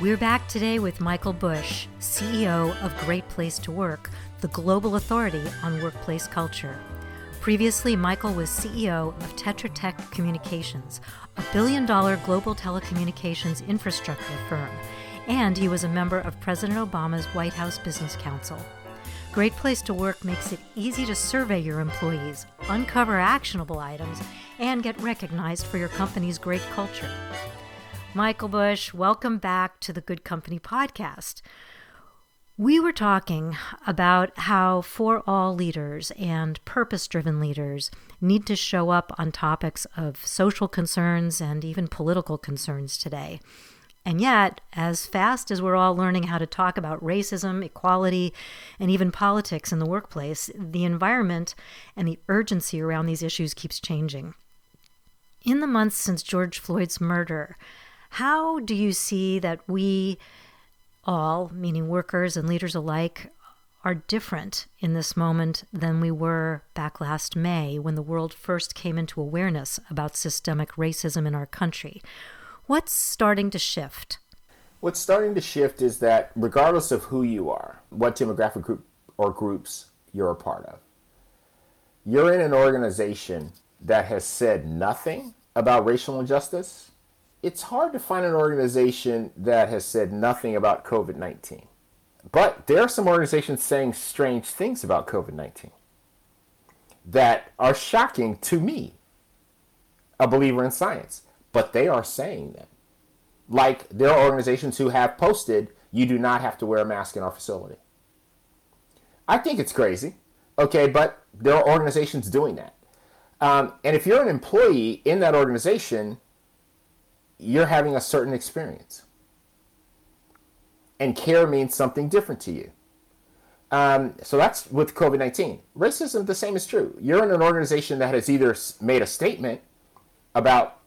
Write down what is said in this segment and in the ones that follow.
We're back today with Michael Bush, CEO of Great Place to Work, the global authority on workplace culture. Previously, Michael was CEO of Tetra Tech Communications, a billion dollar global telecommunications infrastructure firm, and he was a member of President Obama's White House Business Council. Great Place to Work makes it easy to survey your employees, uncover actionable items, and get recognized for your company's great culture. Michael Bush, welcome back to the Good Company podcast. We were talking about how for all leaders and purpose driven leaders need to show up on topics of social concerns and even political concerns today. And yet, as fast as we're all learning how to talk about racism, equality, and even politics in the workplace, the environment and the urgency around these issues keeps changing. In the months since George Floyd's murder, how do you see that we all, meaning workers and leaders alike, are different in this moment than we were back last May when the world first came into awareness about systemic racism in our country? What's starting to shift? What's starting to shift is that regardless of who you are, what demographic group or groups you're a part of, you're in an organization that has said nothing about racial injustice it's hard to find an organization that has said nothing about COVID 19. But there are some organizations saying strange things about COVID 19 that are shocking to me, a believer in science. But they are saying them. Like there are organizations who have posted, you do not have to wear a mask in our facility. I think it's crazy, okay, but there are organizations doing that. Um, and if you're an employee in that organization, you're having a certain experience. And care means something different to you. Um, so that's with COVID 19. Racism, the same is true. You're in an organization that has either made a statement about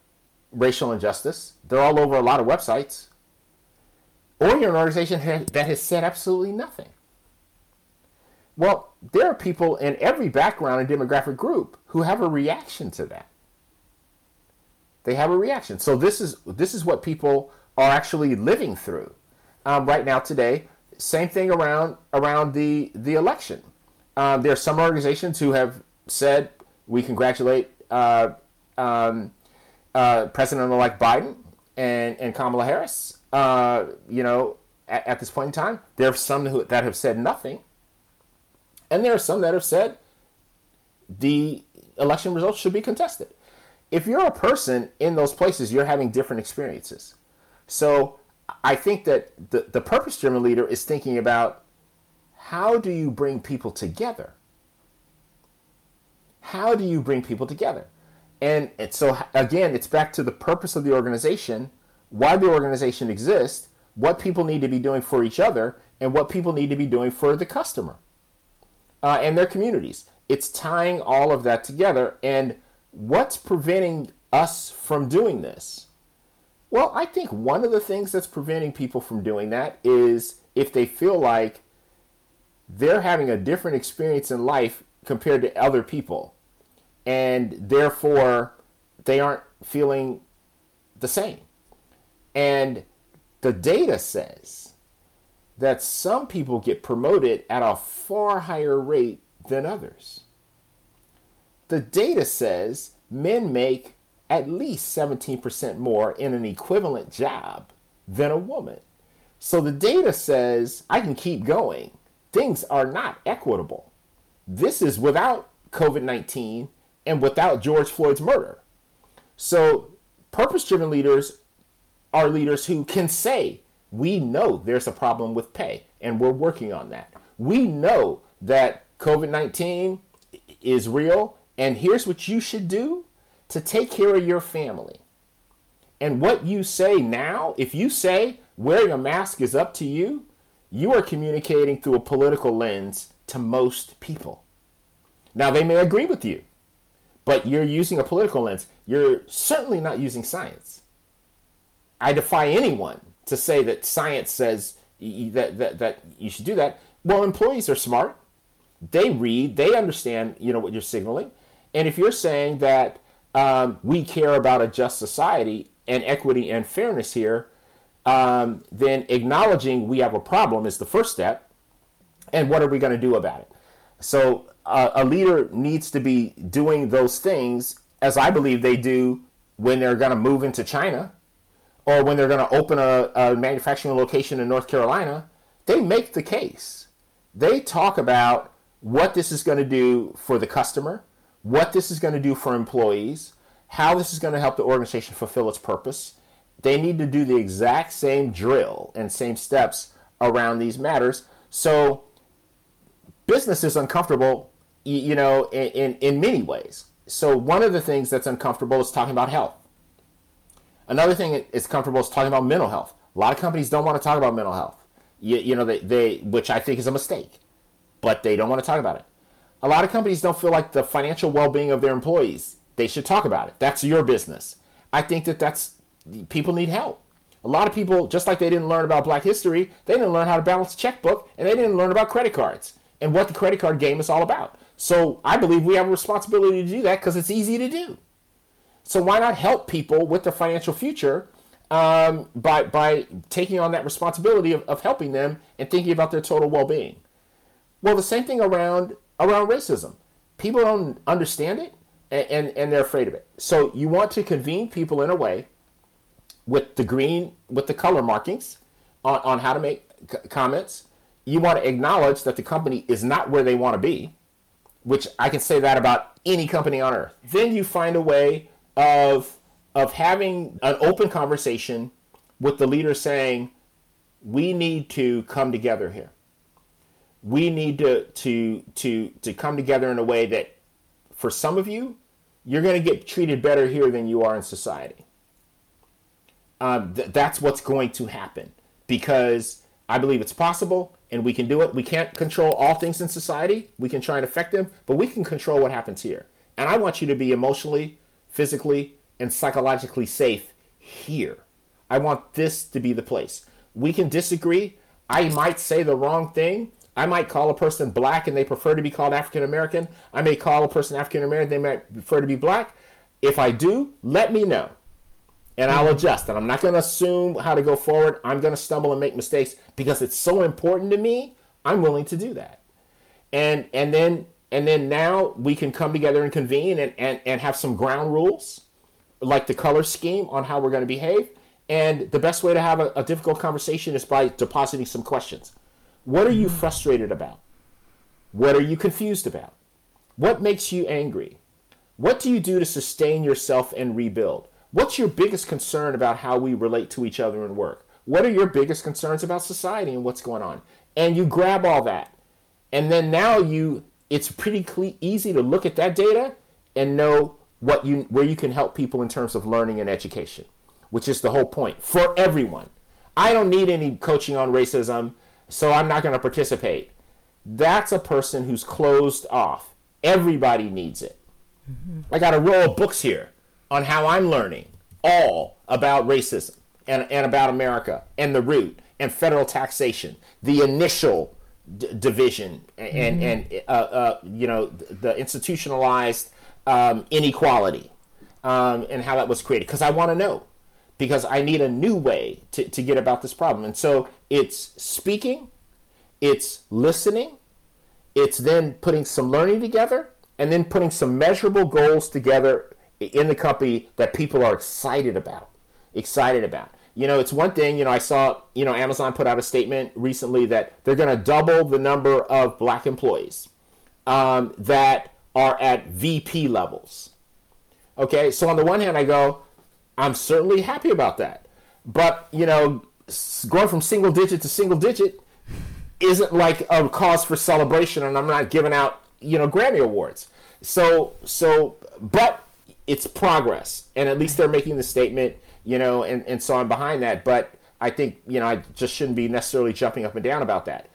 racial injustice, they're all over a lot of websites, or you're an organization that has said absolutely nothing. Well, there are people in every background and demographic group who have a reaction to that they have a reaction. So this is this is what people are actually living through um, right now today. Same thing around around the the election. Um, there are some organizations who have said we congratulate uh, um, uh, President-elect Biden and and Kamala Harris. Uh, you know, at, at, this point in time, there are some who, that have said nothing, and there are some that have said the election results should be contested if you're a person in those places, you're having different experiences. So I think that the, the purpose driven leader is thinking about how do you bring people together? How do you bring people together? And, and so, again, it's back to the purpose of the organization, why the organization exists, what people need to be doing for each other, and what people need to be doing for the customer uh, and their communities. It's tying all of that together. And what's preventing us from doing this? Well, I think one of the things that's preventing people from doing that is if they feel like they're having a different experience in life compared to other people, and therefore they aren't feeling the same. And the data says that some people get promoted at a far higher rate than others the data says men make at least 17% more in an equivalent job than a woman. So the data says I can keep going. Things are not equitable. This is without COVID 19 and without George Floyd's murder. So purpose driven leaders are leaders who can say, we know there's a problem with pay and we're working on that. We know that COVID 19 is real and here's what you should do to take care of your family. And what you say now, if you say wearing a mask is up to you, you are communicating through a political lens to most people. Now, they may agree with you, but you're using a political lens. You're certainly not using science. I defy anyone to say that science says that, that, that you should do that. Well, employees are smart. They read, they understand, you know, what you're signaling. And if you're saying that um, we care about a just society and equity and fairness here, um, then acknowledging we have a problem is the first step. And what are we going to do about it? So uh, a leader needs to be doing those things as I believe they do when they're going to move into China or when they're going to open a, a manufacturing location in North Carolina. They make the case. They talk about what this is going to do for the customer, what this is going to do for employees, how this is going to help the organization fulfill its purpose. They need to do the exact same drill and same steps around these matters. So business is uncomfortable, you know, in, in, in many ways. So one of the things that's uncomfortable is talking about health. Another thing is comfortable is talking about mental health. A lot of companies don't want to talk about mental health. You, you know, they, they, which I think is a mistake, but they don't want to talk about it. A lot of companies don't feel like the financial well-being of their employees. They should talk about it. That's your business. I think that that's people need help. A lot of people, just like they didn't learn about Black history, they didn't learn how to balance a checkbook, and they didn't learn about credit cards and what the credit card game is all about. So I believe we have a responsibility to do that because it's easy to do. So why not help people with their financial future um, by by taking on that responsibility of, of helping them and thinking about their total well-being? Well, the same thing around around racism. People don't understand it and, and, and they're afraid of it. So you want to convene people in a way with the green with the color markings on, on how to make c- comments. You want to acknowledge that the company is not where they want to be, which I can say that about any company on earth. Then you find a way of of having an open conversation with the leader saying, "We need to come together here. We need to to to to come together in a way that, for some of you, you're going to get treated better here than you are in society. Um, th- that's what's going to happen because I believe it's possible and we can do it. We can't control all things in society. We can try and affect them, but we can control what happens here. And I want you to be emotionally, physically, and psychologically safe here. I want this to be the place. We can disagree. I might say the wrong thing. I might call a person black and they prefer to be called African American. I may call a person African American, they might prefer to be black. If I do, let me know. And I'll mm-hmm. adjust. And I'm not going to assume how to go forward. I'm going to stumble and make mistakes because it's so important to me. I'm willing to do that. And and then and then now we can come together and convene and, and, and have some ground rules, like the color scheme on how we're going to behave. And the best way to have a, a difficult conversation is by depositing some questions. What are you frustrated about? What are you confused about? What makes you angry? What do you do to sustain yourself and rebuild? What's your biggest concern about how we relate to each other and work? What are your biggest concerns about society and what's going on? And you grab all that. And then now you it's pretty easy to look at that data and know what you where you can help people in terms of learning and education, which is the whole point for everyone. I don't need any coaching on racism so I'm not going to participate. That's a person who's closed off. Everybody needs it. Mm-hmm. I got a row of books here on how I'm learning all about racism and, and about America and the root and federal taxation, the initial d- division and, mm-hmm. and uh, uh, you know, the institutionalized um, inequality um, and how that was created. Because I want to know because I need a new way to, to get about this problem. And so it's speaking, it's listening, it's then putting some learning together, and then putting some measurable goals together in the company that people are excited about. Excited about. You know, it's one thing, you know, I saw, you know, Amazon put out a statement recently that they're going to double the number of black employees um, that are at VP levels. Okay, so on the one hand, I go, I'm certainly happy about that. But, you know, going from single digit to single digit isn't like a cause for celebration and I'm not giving out, you know, Grammy awards. So so but it's progress. And at least they're making the statement, you know, and, and so I'm behind that. But I think, you know, I just shouldn't be necessarily jumping up and down about that.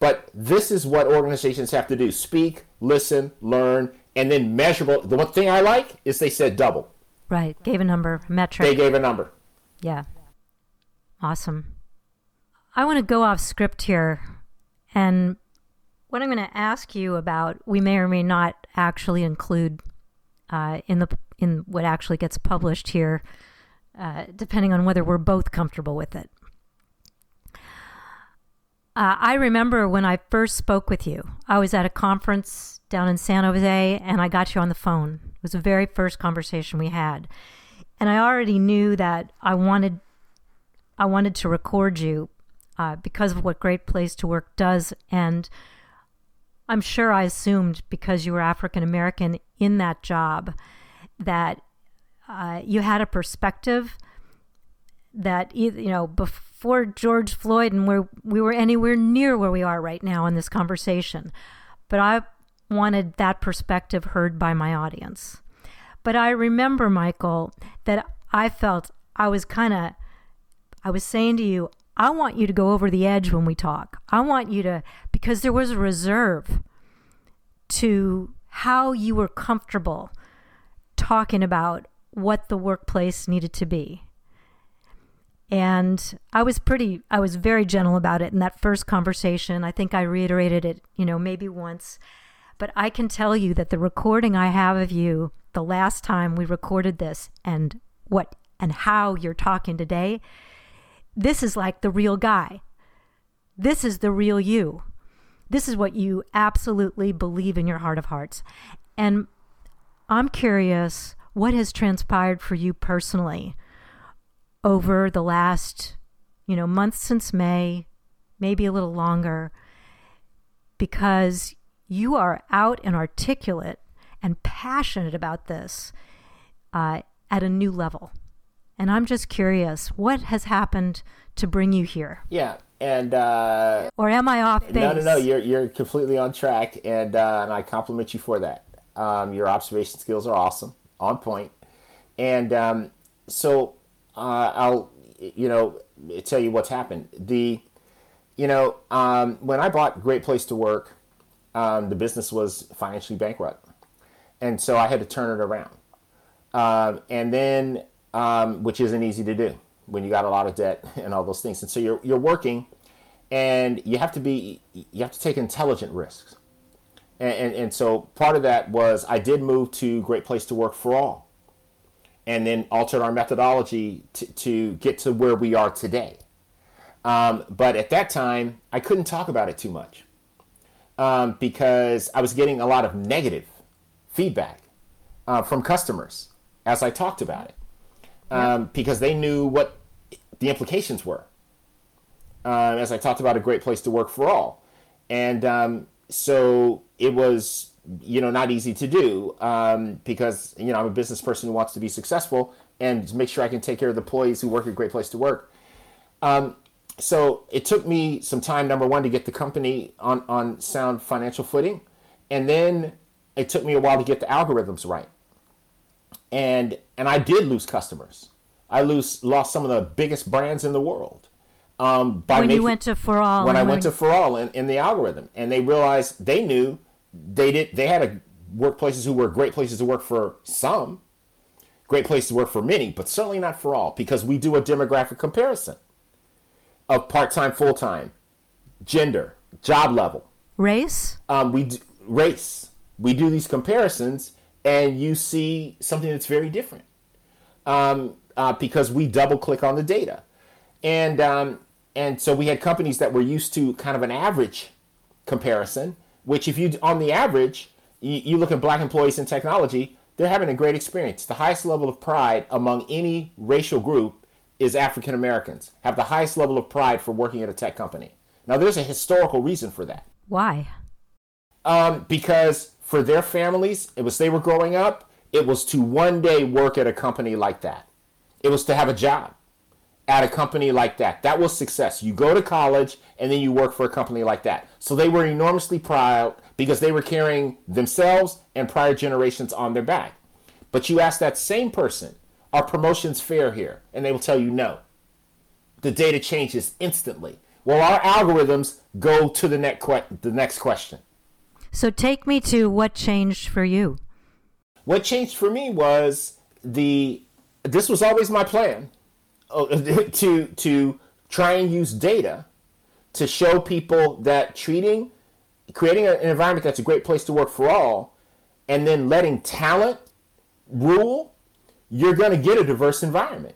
But this is what organizations have to do speak, listen, learn, and then measurable. The one thing I like is they said double. Right. Gave a number, metric. They gave a number. Yeah. Awesome. I want to go off script here. And what I'm going to ask you about, we may or may not actually include uh, in the in what actually gets published here, uh, depending on whether we're both comfortable with it. Uh, I remember when I first spoke with you. I was at a conference down in San Jose, and I got you on the phone. Was the very first conversation we had, and I already knew that I wanted, I wanted to record you uh, because of what Great Place to Work does, and I'm sure I assumed because you were African American in that job that uh, you had a perspective that you know before George Floyd and where we were anywhere near where we are right now in this conversation. But I wanted that perspective heard by my audience. But I remember, Michael, that I felt I was kind of, I was saying to you, I want you to go over the edge when we talk. I want you to, because there was a reserve to how you were comfortable talking about what the workplace needed to be. And I was pretty, I was very gentle about it in that first conversation. I think I reiterated it, you know, maybe once. But I can tell you that the recording I have of you the last time we recorded this and what and how you're talking today, this is like the real guy. This is the real you. This is what you absolutely believe in your heart of hearts. And I'm curious what has transpired for you personally over the last, you know, month since May, maybe a little longer, because you are out and articulate and passionate about this uh, at a new level. And I'm just curious, what has happened to bring you here? Yeah, and uh, or am I off base? No, no, no. You're you're completely on track, and uh, and I compliment you for that. Um, your observation skills are awesome, on point, and um, so uh, I'll you know tell you what's happened. The you know um, when I bought Great Place to Work, um, the business was financially bankrupt, and so I had to turn it around, uh, and then um, which isn't easy to do when you got a lot of debt and all those things. And so you're you're working, and you have to be you have to take intelligent risks. And, and, and so part of that was I did move to Great Place to Work for All, and then altered our methodology to, to get to where we are today. Um, but at that time, I couldn't talk about it too much um, because I was getting a lot of negative feedback uh, from customers as I talked about it um, because they knew what the implications were. Uh, as I talked about, a great place to work for all, and um, so it was you know not easy to do um, because you know I'm a business person who wants to be successful and make sure I can take care of the employees who work at a great place to work. Um, so it took me some time, number one, to get the company on on sound financial footing, and then it took me a while to get the algorithms right and and I did lose customers. I lose lost some of the biggest brands in the world. Um, by when making, you went to For All, when I went to For All in, in the algorithm, and they realized they knew they did they had a workplaces who were great places to work for some, great places to work for many, but certainly not for all because we do a demographic comparison of part time, full time, gender, job level, race. Um, we do, race. We do these comparisons and you see something that's very different um, uh, because we double click on the data. And, um, and so we had companies that were used to kind of an average comparison, which if you, on the average, you, you look at black employees in technology, they're having a great experience. The highest level of pride among any racial group is African Americans, have the highest level of pride for working at a tech company. Now, there's a historical reason for that. Why? Um, because for their families, it was they were growing up, it was to one day work at a company like that. It was to have a job at a company like that. That was success. You go to college and then you work for a company like that. So they were enormously proud because they were carrying themselves and prior generations on their back. But you ask that same person, are promotions fair here? And they will tell you no. The data changes instantly. Well, our algorithms go to the next, que- the next question. So take me to what changed for you. What changed for me was the this was always my plan uh, to to try and use data to show people that treating creating an environment that's a great place to work for all and then letting talent rule you're going to get a diverse environment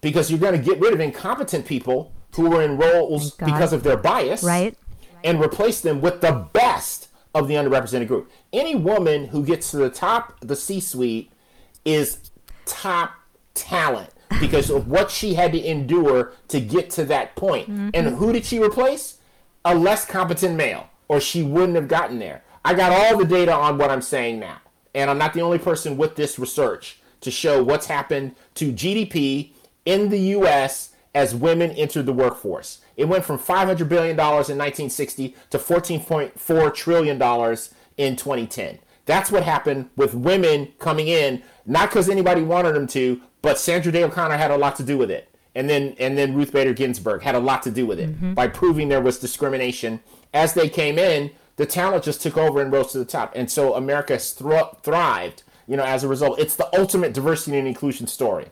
because you're going to get rid of incompetent people who were in roles because of their bias, right, and replace them with the best of the underrepresented group. Any woman who gets to the top, the C-suite, is top talent because of what she had to endure to get to that point. Mm-hmm. And who did she replace? A less competent male, or she wouldn't have gotten there. I got all the data on what I'm saying now, and I'm not the only person with this research to show what's happened to GDP in the U.S. as women entered the workforce. It went from 500 billion dollars in 1960 to 14.4 trillion dollars in 2010. That's what happened with women coming in, not because anybody wanted them to, but Sandra Day O'Connor had a lot to do with it. And then and then Ruth Bader Ginsburg had a lot to do with it mm-hmm. by proving there was discrimination. As they came in, the talent just took over and rose to the top. And so America has thrived, you know, as a result. It's the ultimate diversity and inclusion story.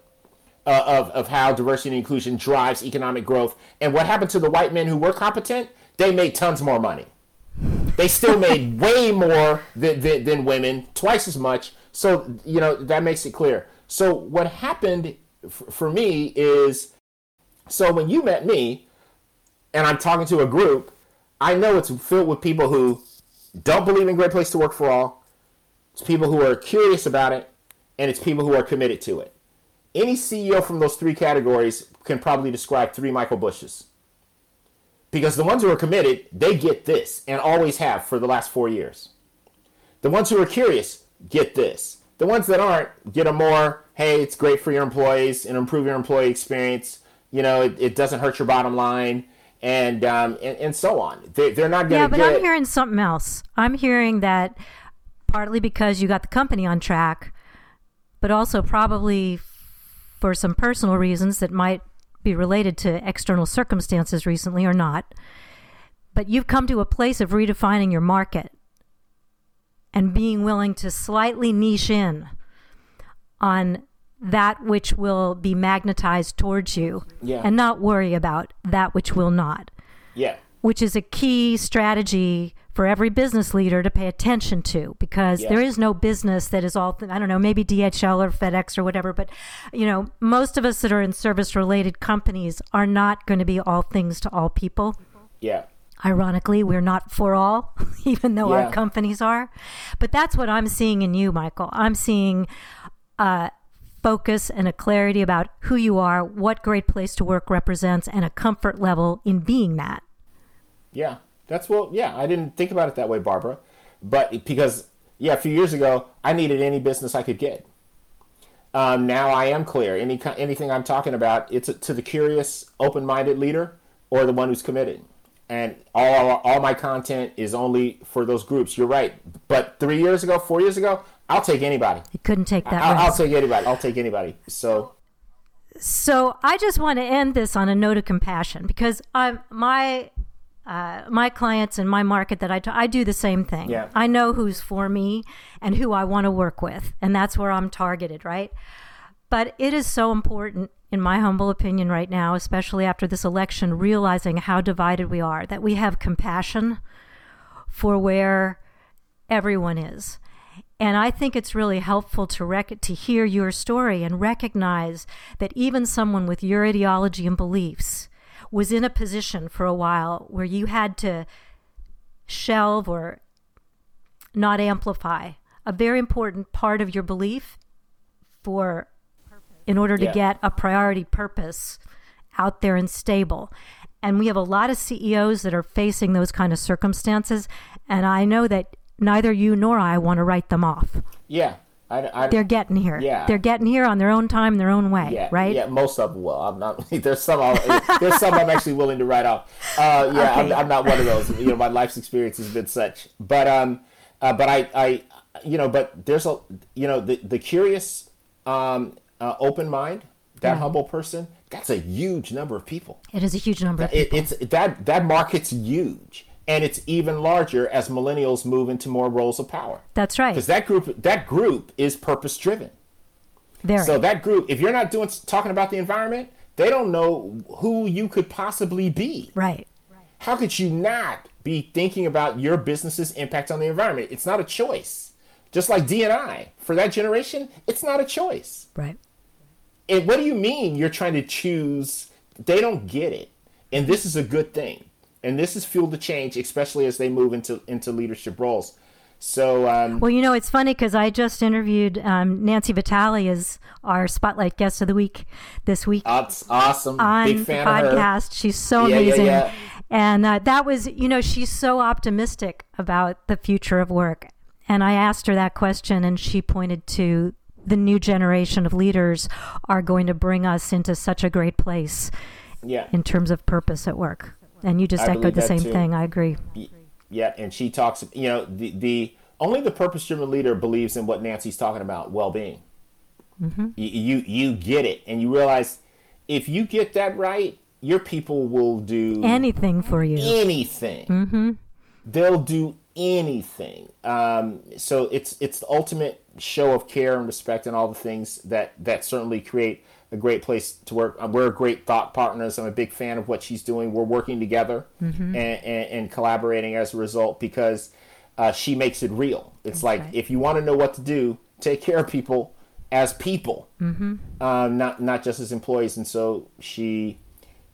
Uh, of, of how diversity and inclusion drives economic growth. And what happened to the white men who were competent? They made tons more money. They still made way more than, than, than, women, twice as much. So, you know, that makes it clear. So, what happened f- for me is so when you met me and I'm talking to a group, I know it's filled with people who don't believe in Great Place to Work for All. It's people who are curious about it, and it's people who are committed to it. Any CEO from those three categories can probably describe three Michael Bushes. Because the ones who are committed, they get this and always have for the last four years. The ones who are curious get this. The ones that aren't get a more, hey, it's great for your employees and improve your employee experience. You know, it, it doesn't hurt your bottom line and um, and, and so on. They, they're not going to. Yeah, but get... I'm hearing something else. I'm hearing that partly because you got the company on track, but also probably for some personal reasons that might be related to external circumstances recently or not. But you've come to a place of redefining your market and being willing to slightly niche in on that which will be magnetized towards you yeah. and not worry about that which will not. Yeah. Which is a key strategy for every business leader to pay attention to because yes. there is no business that is all I don't know maybe DHL or FedEx or whatever but you know most of us that are in service related companies are not going to be all things to all people. Yeah. Ironically, we're not for all, even though yeah. our companies are. But that's what I'm seeing in you, Michael. I'm seeing uh, focus and a clarity about who you are, what great place to work represents, and a comfort level in being that. Yeah. That's well, yeah. I didn't think about it that way, Barbara, but because yeah, a few years ago I needed any business I could get. Um, now I am clear. Any anything I'm talking about, it's to the curious, open-minded leader or the one who's committed. And all all my content is only for those groups. You're right. But three years ago, four years ago, I'll take anybody. You couldn't take that. I, will take anybody. I'll take anybody. So. So I just want to end this on a note of compassion because I'm my uh, my clients and my market that I, t- I do the same thing. Yeah. I know who's for me and who I want to work with, and that's where I'm targeted, right? But it is so important, in my humble opinion, right now, especially after this election, realizing how divided we are, that we have compassion for where everyone is. And I think it's really helpful to rec- to hear your story and recognize that even someone with your ideology and beliefs was in a position for a while where you had to shelve or not amplify a very important part of your belief for in order to yeah. get a priority purpose out there and stable. And we have a lot of CEOs that are facing those kind of circumstances. And I know that neither you nor I want to write them off. Yeah. I, I, they're getting here. Yeah, they're getting here on their own time, their own way. Yeah, right. Yeah, most of them will. I'm not. There's some. there's some I'm actually willing to write off. Uh, yeah, okay. I'm, I'm, not one of those. You know, my life's experience has been such. But um, uh, but I, I, you know, but there's a, you know, the the curious, um, uh, open mind, that humble person. That's a huge number of people. It is a huge number of people. It, it's that that market's huge and it's even larger as millennials move into more roles of power. That's right. Because that group that group is purpose driven. Very. So that group, if you're not doing talking about the environment, they don't know who you could possibly be. Right. How could you not be thinking about your business's impact on the environment? It's not a choice. Just like D&I, for that generation, it's not a choice. Right. And what do you mean you're trying to choose? They don't get it and this is a good thing. And this has fueled the change, especially as they move into into leadership roles. So, um, well, you know, it's funny because I just interviewed um, Nancy Vitale as our Spotlight Guest of the Week this week. That's awesome. On Big fan the podcast. She's so yeah, amazing. Yeah, yeah. And uh, that was, you know, she's so optimistic about the future of work. And I asked her that question, and she pointed to the new generation of leaders are going to bring us into such a great place yeah. in terms of purpose at work. And you just I echoed the same too. thing. I agree. Yeah, and she talks. You know, the the only the purpose-driven leader believes in what Nancy's talking about: well-being. Mm-hmm. You, you you get it, and you realize if you get that right, your people will do anything for you. Anything. Mm-hmm. They'll do anything. Um, so it's it's the ultimate show of care and respect, and all the things that that certainly create a great place to work. Uh, we're great thought partners. I'm a big fan of what she's doing. We're working together mm-hmm. and, and, and, collaborating as a result because uh, she makes it real. It's like if you want to know what to do, take care of people as people, mm-hmm. um, not not just as employees. And so she,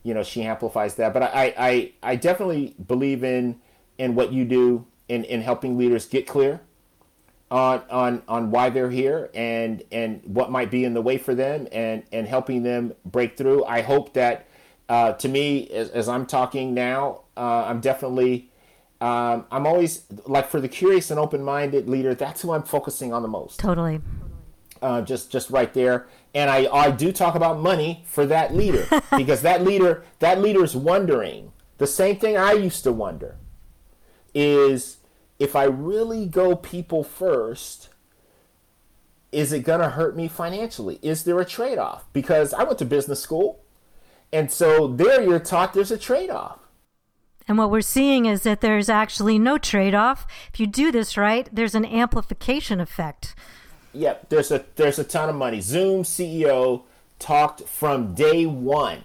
you know, she amplifies that. But I I, I definitely believe in in what you do in, in helping leaders get clear on on on why they're here and and what might be in the way for them and and helping them break through. I hope that uh, to me as, as, I'm talking now, uh, I'm definitely um, I'm always like for the curious and open-minded leader. That's who I'm focusing on the most. Totally. Uh, just just right there, and I I do talk about money for that leader because that leader that leader is wondering the same thing I used to wonder is if I really go people first, is it going to hurt me financially? Is there a trade off? Because I went to business school, and so there you're taught there's a trade off. And what we're seeing is that there's actually no trade off. If you do this right, there's an amplification effect. Yep, there's a there's a ton of money. Zoom CEO talked from day one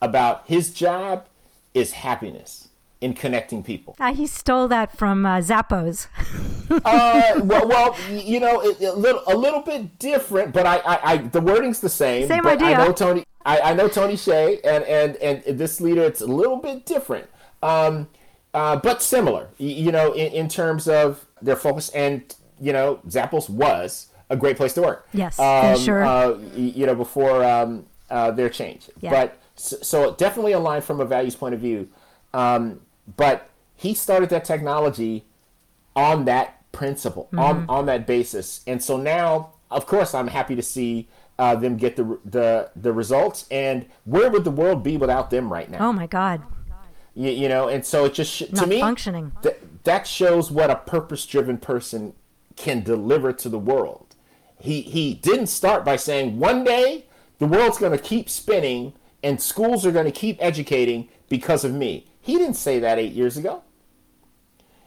about his job is happiness in connecting people. Uh, he stole that from uh, Zappos. uh, well, well, you know, it, a little a little bit different, but I, I, I the wording's the same. Same idea. I know Tony. I, I know Tony Hsieh, and, and and this leader, it's a little bit different, um, uh, but similar. You know, in, in terms of their focus, and you know, Zappos was a great place to work. Yes, um, sure. Uh, you know, before um, uh, their change, yeah. but so, so definitely aligned from a values point of view. Um, but he started that technology on that principle, mm-hmm. on on that basis, and so now, of course, I'm happy to see uh, them get the the the results. And where would the world be without them right now? Oh my God! You, you know, and so it just Not to me functioning. Th- that shows what a purpose-driven person can deliver to the world. He he didn't start by saying one day the world's going to keep spinning and schools are going to keep educating because of me. He didn't say that eight years ago.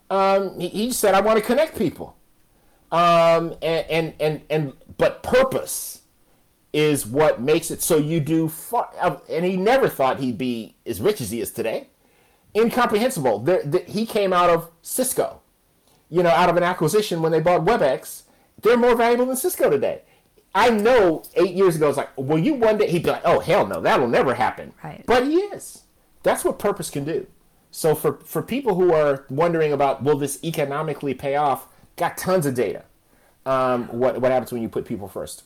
Um, he, he, said, "I want to connect people," um, and, and and and but purpose is what makes it so you do. Far, and he never thought he'd be as rich as he is today. Incomprehensible. The, the, he came out of Cisco, you know, out of an acquisition when they bought WebEx. They're more valuable than Cisco today. I know eight years ago, it's like, will you one day? He'd be like, oh, hell no, that'll never happen. Right. But he is. That's what purpose can do. So for, for people who are wondering about, will this economically pay off, got tons of data. Um, what, what happens when you put people first?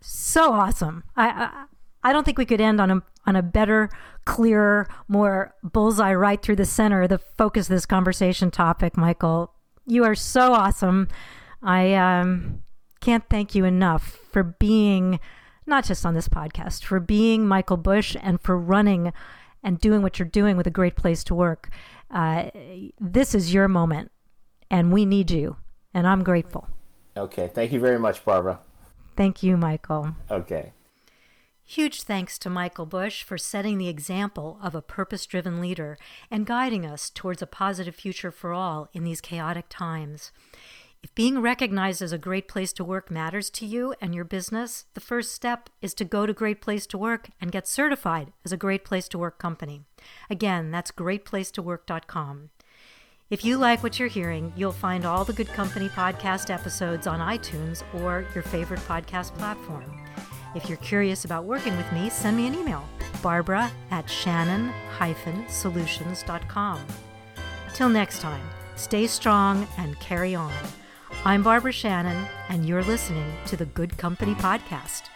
So awesome. I, I, I don't think we could end on a, on a better, clearer, more bullseye right through the center, the focus of this conversation topic, Michael. You are so awesome. I um, can't thank you enough for being not just on this podcast, for being Michael Bush and for running and doing what you're doing with a great place to work. Uh, this is your moment, and we need you, and I'm grateful. Okay. Thank you very much, Barbara. Thank you, Michael. Okay. Huge thanks to Michael Bush for setting the example of a purpose driven leader and guiding us towards a positive future for all in these chaotic times. If being recognized as a great place to work matters to you and your business, the first step is to go to Great Place to Work and get certified as a Great Place to Work company. Again, that's greatplacetowork.com. If you like what you're hearing, you'll find all the Good Company podcast episodes on iTunes or your favorite podcast platform. If you're curious about working with me, send me an email, barbara at shannon-solutions.com. Till next time, stay strong and carry on. I'm Barbara Shannon, and you're listening to the Good Company Podcast.